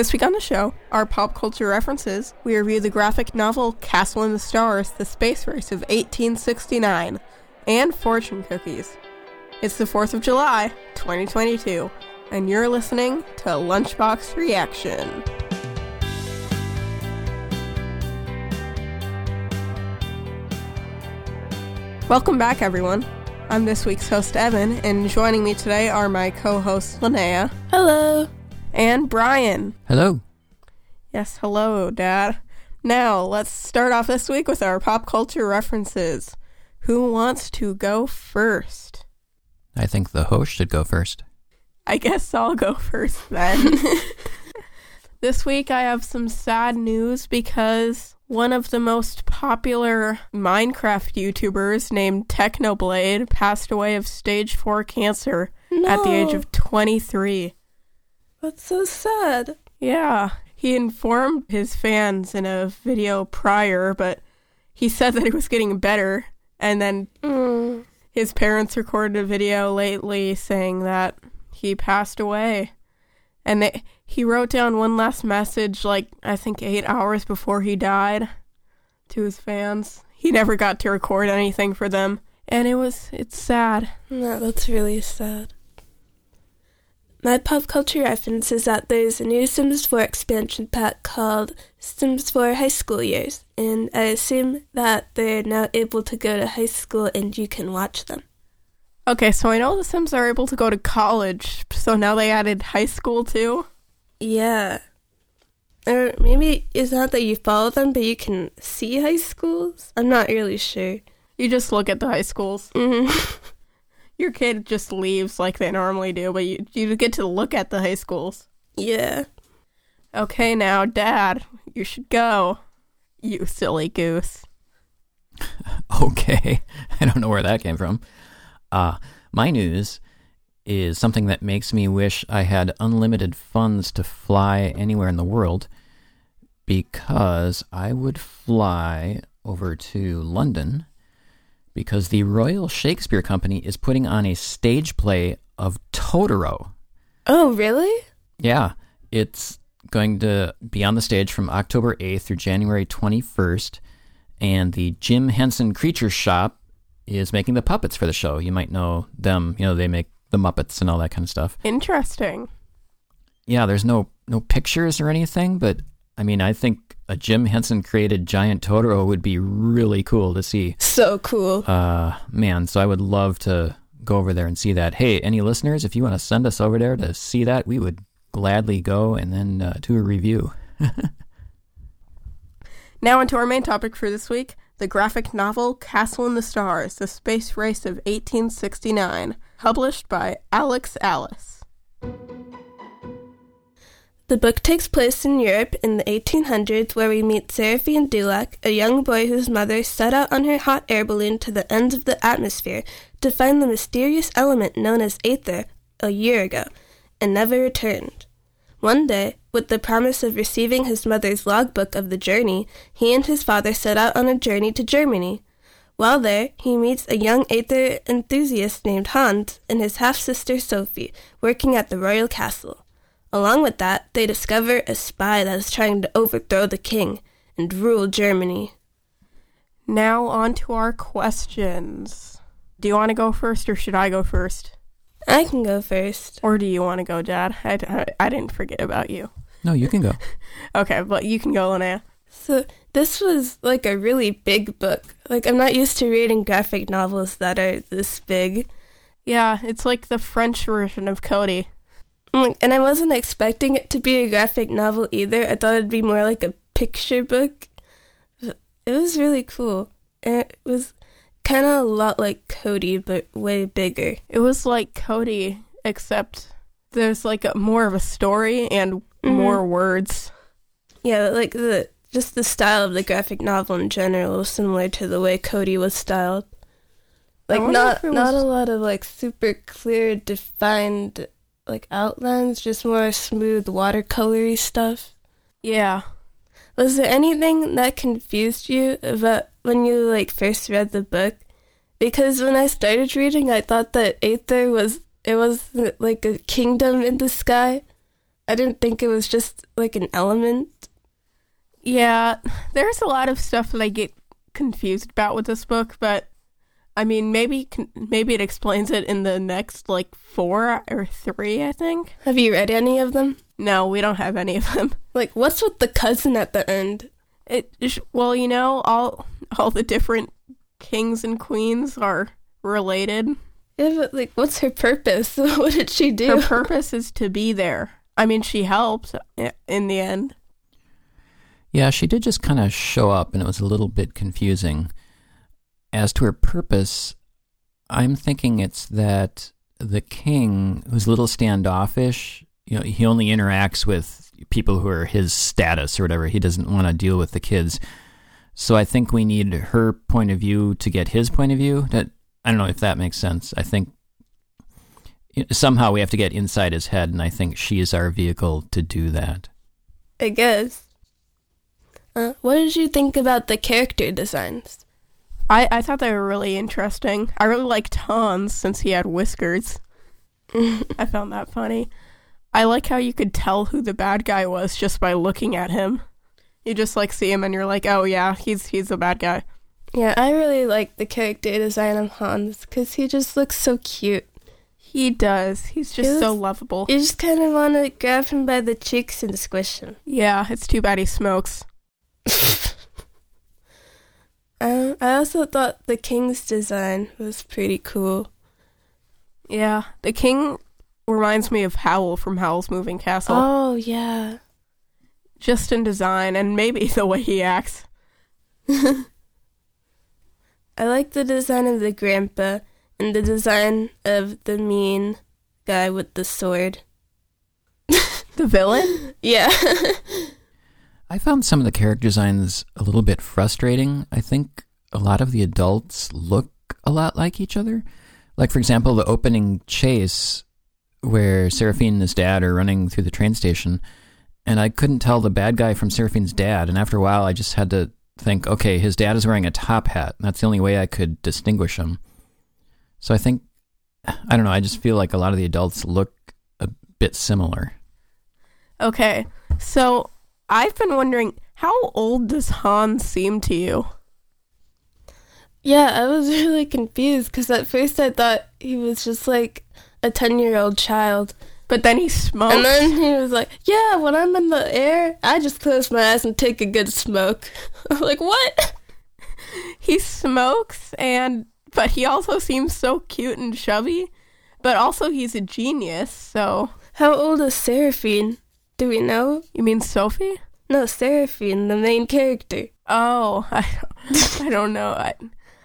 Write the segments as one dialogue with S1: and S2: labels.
S1: This week on the show, our pop culture references, we review the graphic novel Castle in the Stars, The Space Race of 1869, and fortune cookies. It's the 4th of July, 2022, and you're listening to Lunchbox Reaction. Welcome back, everyone. I'm this week's host, Evan, and joining me today are my co hosts, Linnea
S2: Hello.
S1: And Brian.
S3: Hello.
S1: Yes, hello, Dad. Now, let's start off this week with our pop culture references. Who wants to go first?
S3: I think the host should go first.
S1: I guess I'll go first then. this week I have some sad news because one of the most popular Minecraft YouTubers named Technoblade passed away of stage 4 cancer at the age of 23.
S2: That's so sad.
S1: Yeah, he informed his fans in a video prior, but he said that he was getting better. And then
S2: Mm.
S1: his parents recorded a video lately saying that he passed away. And they, he wrote down one last message, like, I think eight hours before he died, to his fans. He never got to record anything for them. And it was, it's sad.
S2: No, that's really sad. My pop culture reference is that there's a new Sims 4 expansion pack called Sims 4 High School Years, and I assume that they're now able to go to high school and you can watch them.
S1: Okay, so I know the Sims are able to go to college, so now they added high school too.
S2: Yeah. Or maybe it's not that you follow them, but you can see high schools? I'm not really sure.
S1: You just look at the high schools.
S2: Mm.
S1: Your kid just leaves like they normally do, but you you get to look at the high schools.
S2: yeah.
S1: Okay, now, Dad, you should go. You silly goose.
S3: Okay. I don't know where that came from. Uh, my news is something that makes me wish I had unlimited funds to fly anywhere in the world because I would fly over to London because the Royal Shakespeare Company is putting on a stage play of Totoro.
S2: Oh, really?
S3: Yeah, it's going to be on the stage from October 8th through January 21st, and the Jim Henson Creature Shop is making the puppets for the show. You might know them, you know, they make the Muppets and all that kind of stuff.
S1: Interesting.
S3: Yeah, there's no no pictures or anything, but I mean, I think a Jim Henson created giant Totoro would be really cool to see.
S2: So cool.
S3: Uh, man, so I would love to go over there and see that. Hey, any listeners, if you want to send us over there to see that, we would gladly go and then uh, do a review.
S1: Now, onto our main topic for this week the graphic novel Castle in the Stars The Space Race of 1869, published by Alex Alice.
S2: The book takes place in Europe in the 1800s, where we meet Seraphine Dulac, a young boy whose mother set out on her hot air balloon to the ends of the atmosphere to find the mysterious element known as aether a year ago, and never returned. One day, with the promise of receiving his mother's logbook of the journey, he and his father set out on a journey to Germany. While there, he meets a young aether enthusiast named Hans and his half sister Sophie, working at the royal castle. Along with that, they discover a spy that is trying to overthrow the king and rule Germany.
S1: Now, on to our questions. Do you want to go first, or should I go first?
S2: I can go first.
S1: Or do you want to go, Dad? I, I, I didn't forget about you.
S3: No, you can go.
S1: Okay, but you can go, Linnea.
S2: So, this was like a really big book. Like, I'm not used to reading graphic novels that are this big.
S1: Yeah, it's like the French version of Kodi.
S2: Mm, And I wasn't expecting it to be a graphic novel either. I thought it'd be more like a picture book. But It was really cool. And it was kind of a lot like Kodi, but way bigger.
S1: It was like Kodi, except there's like a, more of a story and
S2: Mhm.
S1: more words.
S2: Yeah, like the just the style of the graphic novel in general was similar to the way Kodi was styled. Like not
S1: it
S2: not a lot of like super clear defined like outlines, just more smooth watercolory stuff.
S1: Yeah.
S2: Was there anything that confused you about when you like first read the book? Because when I started reading, I thought that Aether was it was like a kingdom in the sky. I didn't think it was just like an element.
S1: Yeah, there's a lot of stuff that I get confused about with this book, but I mean, maybe maybe it explains it in the next like four or three. I think.
S2: Have you read any of them?
S1: No, we don't have any of them.
S2: Like, what's with the cousin at the end?
S1: It well, you know, all all the different kings and queens are related.
S2: Yeah, but like, what's her purpose? what did she do?
S1: Her purpose is to be there. I mean, she helped in the end.
S3: Yeah, she did just kind of show up, and it was a little bit confusing. As to her purpose, I'm thinking it's that the king, who's a little standoffish, you know, he only interacts with people who are his status or whatever. He doesn't want to deal with the kids. So I think we need her point of view to get his point of view. That I don't know if that makes sense. I think somehow we have to get inside his head, and I think she is our vehicle to do that.
S2: I guess. Uh, what did you think about the character designs?
S1: I, I thought they were really interesting. I really liked Hans since he had whiskers. I found that funny. I like how you could tell who the bad guy was just by looking at him. You just like see him and you're like, oh yeah, he's he's the bad guy.
S2: Yeah, I really like the character design of Hans because he just looks so cute.
S1: He does. He's just he so lovable.
S2: You just kind of want to grab him by the cheeks and squish him.
S1: Yeah, it's too bad he smokes.
S2: I also thought the king's design was pretty cool.
S1: Yeah, the king reminds me of Howl from Howl's Moving Castle.
S2: Oh, yeah.
S1: Just in design and maybe the way he acts.
S2: I like the design of the grandpa and the design of the mean guy with the sword.
S1: the villain?
S2: Yeah.
S3: I found some of the character designs a little bit frustrating. I think a lot of the adults look a lot like each other. Like, for example, the opening chase where Seraphine and his dad are running through the train station, and I couldn't tell the bad guy from Seraphine's dad. And after a while, I just had to think, okay, his dad is wearing a top hat. That's the only way I could distinguish him. So I think, I don't know, I just feel like a lot of the adults look a bit similar.
S1: Okay, so I've been wondering, how old does Hans seem to you?
S2: Yeah, I was really confused because at first I thought he was just like a 10 year old child.
S1: But then he smoked.
S2: And then he was like, Yeah, when I'm in the air, I just close my eyes and take a good smoke. I'm like, What?
S1: He smokes, and but he also seems so cute and chubby. But also, he's a genius, so.
S2: How old is Seraphine? Do we know?
S1: You mean Sophie?
S2: No, Seraphine, the main character.
S1: Oh, I, I don't know. I,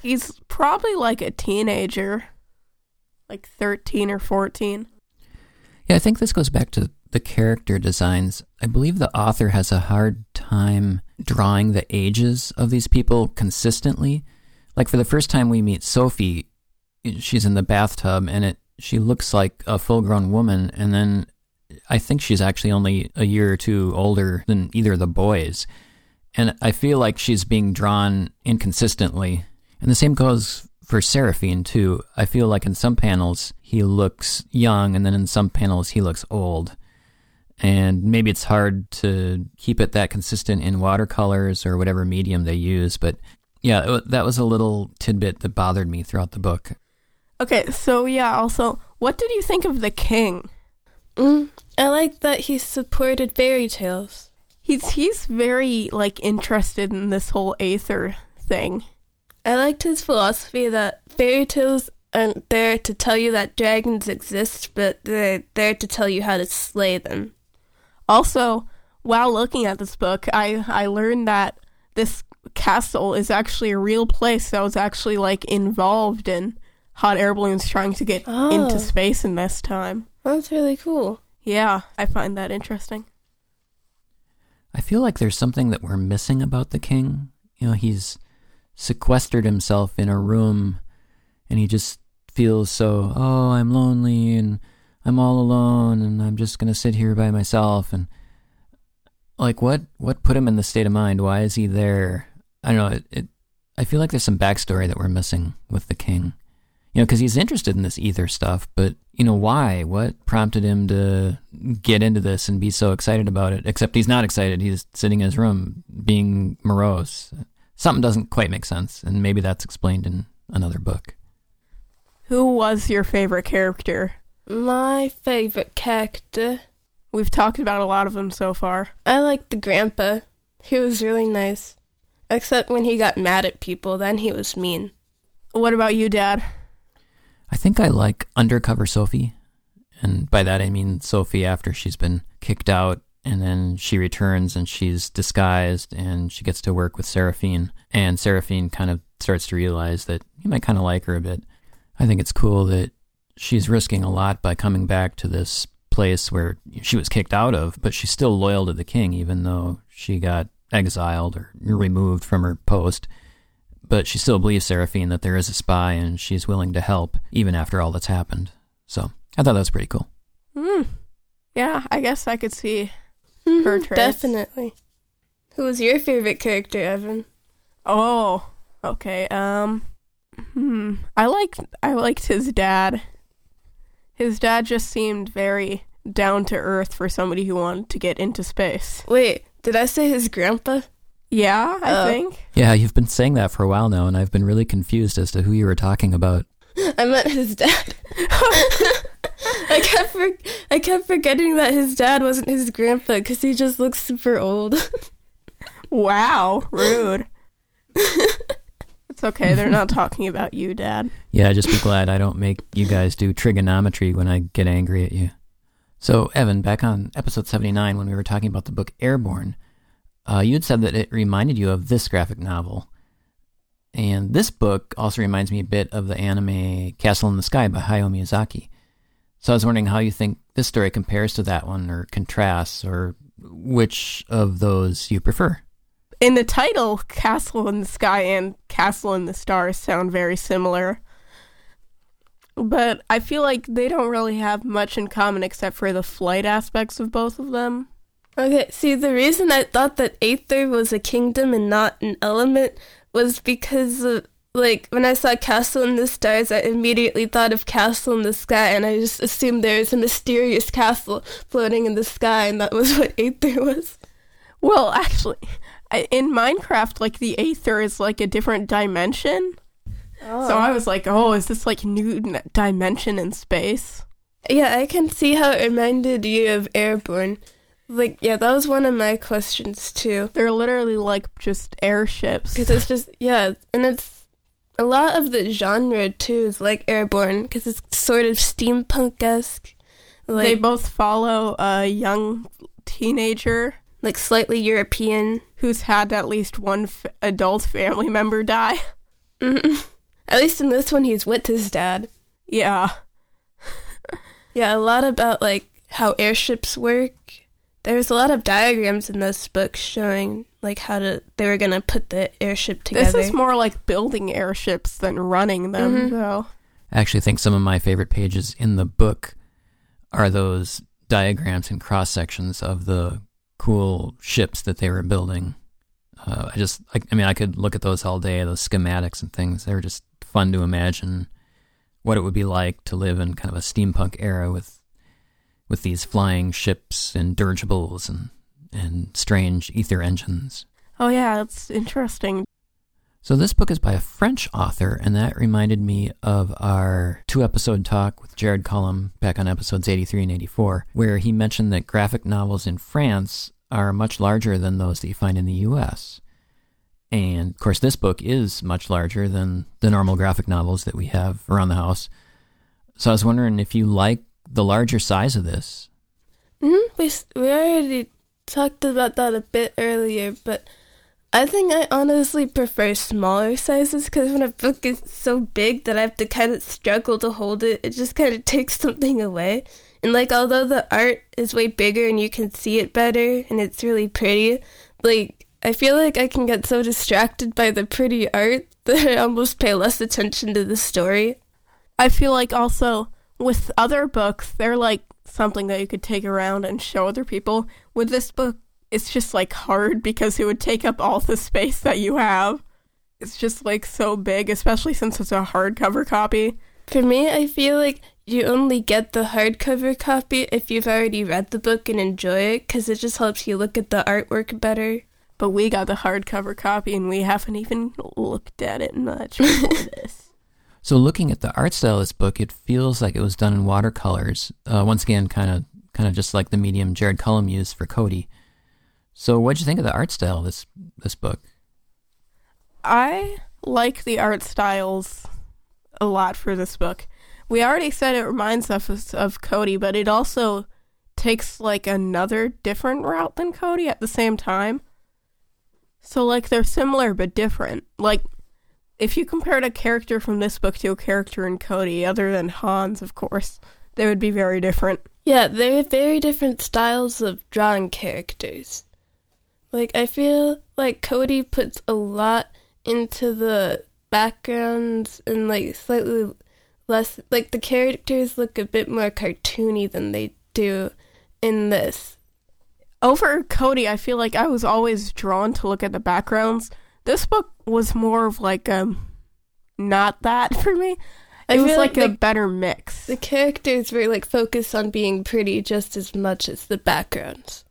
S1: he's probably like a teenager, like 13 or 14.
S3: Yeah, I think this goes back to the character designs. I believe the author has a hard time drawing the ages of these people consistently. Like for the first time we meet Sophie, she's in the bathtub and it she looks like a full-grown woman and then I think she's actually only a year or two older than either of the boys. And I feel like she's being drawn inconsistently. And the same goes for Seraphine, too. I feel like in some panels he looks young, and then in some panels he looks old. And maybe it's hard to keep it that consistent in watercolors or whatever medium they use. But yeah, that was a little tidbit that bothered me throughout the book.
S1: Okay, so yeah, also, what did you think of the king?
S2: Mm, I like that he supported fairy tales.
S1: He's he's very like interested in this whole Aether thing.
S2: I liked his philosophy that fairy tales aren't there to tell you that dragons exist, but they're there to tell you how to slay them.
S1: Also, while looking at this book, I I learned that this castle is actually a real place that was actually like involved in hot air balloons trying to get oh. into space in this time.
S2: That's really cool.
S1: Yeah, I find that interesting.
S3: I feel like there's something that we're missing about the king. You know, he's sequestered himself in a room and he just feels so, oh, I'm lonely and I'm all alone and I'm just going to sit here by myself and like what what put him in the state of mind? Why is he there? I don't know. It, it I feel like there's some backstory that we're missing with the king. You know, because he's interested in this ether stuff, but you know why? What prompted him to get into this and be so excited about it? Except he's not excited. He's sitting in his room being morose. Something doesn't quite make sense, and maybe that's explained in another book.
S1: Who was your favorite character?
S2: My favorite character.
S1: We've talked about a lot of them so far.
S2: I like the grandpa. He was really nice. Except when he got mad at people, then he was mean.
S1: What about you, Dad?
S3: I think I like Undercover Sophie. And by that I mean Sophie after she's been kicked out and then she returns and she's disguised and she gets to work with Seraphine. And Seraphine kind of starts to realize that you might kind of like her a bit. I think it's cool that she's risking a lot by coming back to this place where she was kicked out of, but she's still loyal to the king, even though she got exiled or removed from her post but she still believes Seraphine that there is a spy and she's willing to help even after all that's happened. So I thought that was pretty cool.
S1: Mm. Yeah, I guess I could see
S2: Mhm,
S1: her traits.
S2: Definitely. Who was your favorite character, Evan?
S1: Oh, okay. Um, hmm. I liked I liked his dad. His dad just seemed very down to earth for somebody who wanted to get into space.
S2: Wait, did I say his grandpa?
S1: Yeah, I
S2: Oh.
S1: think.
S3: Yeah, you've been saying that for a while now, and I've been really confused as to who you were talking about.
S2: I meant his dad. I kept for- I kept forgetting that his dad wasn't his grandpa because he just looks super old.
S1: Wow, rude. it's okay. They're not talking about you, Dad.
S3: Yeah, just be glad I don't make you guys do trigonometry when I get angry at you. So, Evan, back on episode 79, when we were talking about the book Airborne, uh, you had said that it reminded you of this graphic novel. And this book also reminds me a bit of the anime Castle in the Sky by Hayao Miyazaki. So I was wondering how you think this story compares to that one, or contrasts, or which of those you prefer.
S1: In the title, Castle in the Sky and Castle in the Stars sound very similar. But I feel like they don't really have much in common except for the flight aspects of both of them.
S2: Okay, see, the reason I thought that Aether was a kingdom and not an element was because, of, like, when I saw Castle in the Stars, I immediately thought of Castle in the Sky, and I just assumed there was a mysterious castle floating in the sky, and that was what Aether was.
S1: Well, actually, in Minecraft, like the Aether is like a different dimension. Oh. So I was like, oh, is this like new dimension in space?
S2: Yeah, I can see how it reminded you of Airborne. Like, yeah, that was one of my questions, too.
S1: They're literally like just airships.
S2: Because it's just, yeah, and it's a lot of the genre too is like Airborne because it's sort of steampunk esque, like
S1: they both follow a young teenager
S2: like slightly European.
S1: who's had at least one f- adult family member die.
S2: Mhm. At least in this one, he's with his dad.
S1: Yeah.
S2: Yeah, a lot about like how airships work. There's a lot of diagrams in this book showing like how to they were gonna put the airship together.
S1: This is more like building airships than running them,
S2: Mhm.
S1: though.
S3: I actually think some of my favorite pages in the book are those diagrams and cross sections of the cool ships that they were building. Uh, I just, I, I mean, I could look at those all day, those schematics and things. They were just fun to imagine what it would be like to live in kind of a steampunk era with with these flying ships and dirigibles and and strange ether engines.
S1: Oh, yeah, it's interesting.
S3: So this book is by a French author, and that reminded me of our two-episode talk with Jared Cullum back on episodes 83 and 84, where he mentioned that graphic novels in France are much larger than those that you find in the U.S. And of course, this book is much larger than the normal graphic novels that we have around the house. So I was wondering if you like the larger size of this.
S2: hmm We we already talked about that a bit earlier, but I think I honestly prefer smaller sizes because when a book is so big that I have to kind of struggle to hold it, it just kind of takes something away. And like, although the art is way bigger and you can see it better and it's really pretty, like I feel like I can get so distracted by the pretty art that I almost pay less attention to the story.
S1: I feel like also with other books, they're like something that you could take around and show other people. With this book, it's just like hard because it would take up all the space that you have. It's just like so big, especially since it's a hardcover copy.
S2: For me, I feel like you only get the hardcover copy if you've already read the book and enjoy it, because it just helps you look at the artwork better.
S1: But we got the hardcover copy and we haven't even looked at it much before this.
S3: So looking at the art style of this book, it feels like it was done in watercolors. Uh, once again, kind of, kind of just like the medium Jared Cullum used for Kodi. So, what'd you think of the art style of this this book?
S1: I like the art styles a lot for this book. We already said it reminds us of Kodi, but it also takes like another different route than Kodi at the same time. So like they're similar but different. Like if you compared a character from this book to a character in Kodi, other than Hans, of course, they would be very different.
S2: Yeah, they're very different styles of drawing characters. Like I feel like Kodi puts a lot into the backgrounds and like slightly less like the characters look a bit more cartoony than they do in this.
S1: Over Kodi, I feel like I was always drawn to look at the backgrounds. This book was more of like um not that for me.
S2: I
S1: It was
S2: feel
S1: like,
S2: like
S1: a better mix.
S2: The characters were like focused on being pretty just as much as the backgrounds.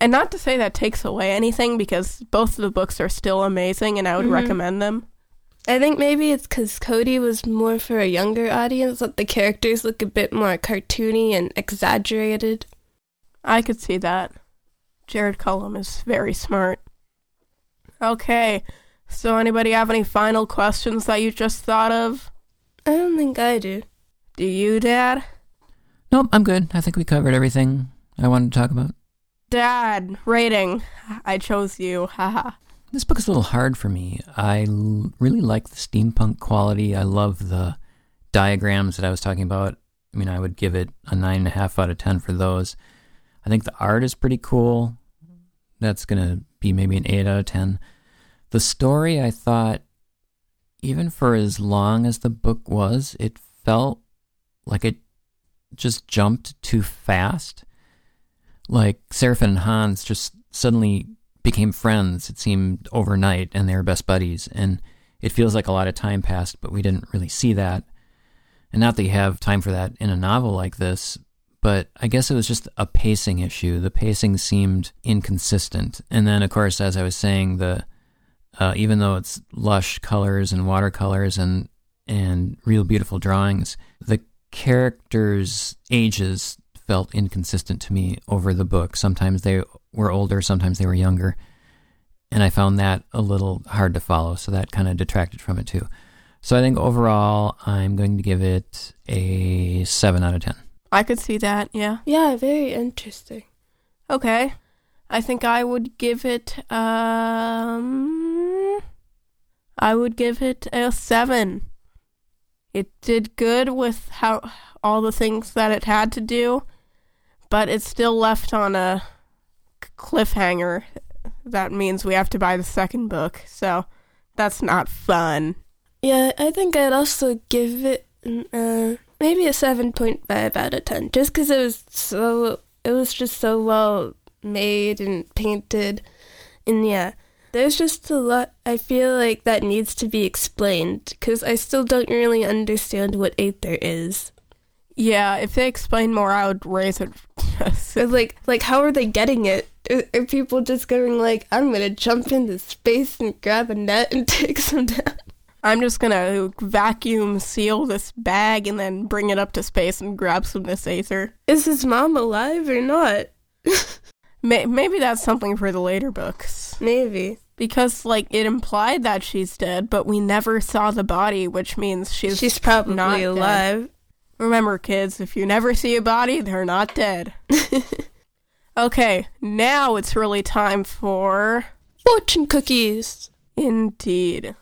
S1: And not to say that takes away anything because both of the books are still amazing and I would
S2: Mhm.
S1: recommend them.
S2: I think maybe it's because Kodi was more for a younger audience, that the characters look a bit more cartoony and exaggerated.
S1: I could see that. Jared Cullum is very smart. Okay, so anybody have any final questions that you just thought of?
S2: I don't think I do.
S1: Do you, Dad?
S3: Nope, I'm good. I think we covered everything I wanted to talk about.
S1: Dad, rating. I chose you. Haha.
S3: This book is a little hard for me. I l- really like the steampunk quality. I love the diagrams that I was talking about. I mean, I would give it a nine and a half out of ten for those. I think the art is pretty cool. That's gonna be maybe an eight out of ten. The story, I thought, even for as long as the book was, it felt like it just jumped too fast. Like Seraphin and Hans just suddenly became friends, it seemed overnight, and they were best buddies. And it feels like a lot of time passed, but we didn't really see that. And not that you have time for that in a novel like this, but I guess it was just a pacing issue. The pacing seemed inconsistent. And then, of course, as I was saying, the uh, even though it's lush colors and watercolors and and real beautiful drawings, the characters' ages felt inconsistent to me over the book. Sometimes they were older, sometimes they were younger. And I found that a little hard to follow, so that kind of detracted from it too. So I think overall, I'm going to give it a 7 out of 10.
S1: I could see that, yeah.
S2: Yeah, very interesting.
S1: Okay. I think I would give it um I would give it a 7. It did good with how all the things that it had to do, but it's still left on a cliffhanger. That means we have to buy the second book. So that's not fun.
S2: Yeah, I think I'd also give it uh, maybe a 7.5 out of 10 just because it was so, it was just so well made and painted. And yeah, there's just a lot I feel like that needs to be explained because I still don't really understand what Aether is.
S1: Yeah, if they explain more, I would raise it.
S2: Like, like how are they getting it? Are, are people just going like, I'm gonna jump into space and grab a net and take some down?
S1: I'm just gonna vacuum seal this bag and then bring it up to space and grab some this Aether.
S2: Is his mom alive or not?
S1: May- maybe that's something for the later books.
S2: Maybe.
S1: Because, like, it implied that she's dead, but we never saw the body, which means she's,
S2: She's probably
S1: not dead.
S2: alive.
S1: Remember, kids, if you never see a body, they're not dead. okay, now it's really time for.
S2: Fortune cookies.
S1: Indeed.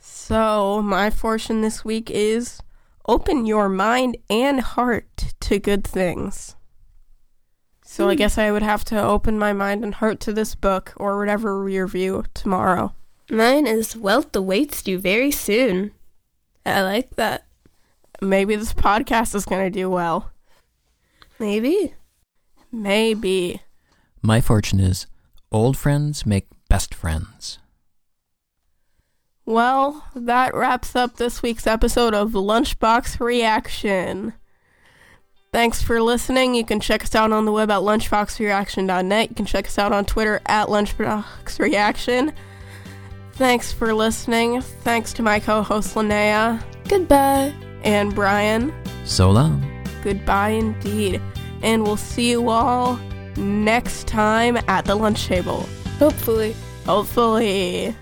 S1: So, my fortune this week is open your mind and heart to good things. So, I hmm. guess I would have to open my mind and heart to this book or whatever we review tomorrow.
S2: Mine is wealth awaits you very soon. I like that.
S1: Maybe this podcast is going to do well.
S2: Maybe.
S1: Maybe.
S3: My fortune is old friends make best friends.
S1: Well, that wraps up this week's episode of Lunchbox Reaction. Thanks for listening. You can check us out on the web at lunchboxreaction.net. You can check us out on Twitter at lunchboxreaction. Thanks for listening. Thanks to my co-host Linnea
S2: Goodbye.
S1: and Brian.
S3: So long.
S1: Goodbye indeed. And we'll see you all next time at the lunch table.
S2: Hopefully.
S1: Hopefully.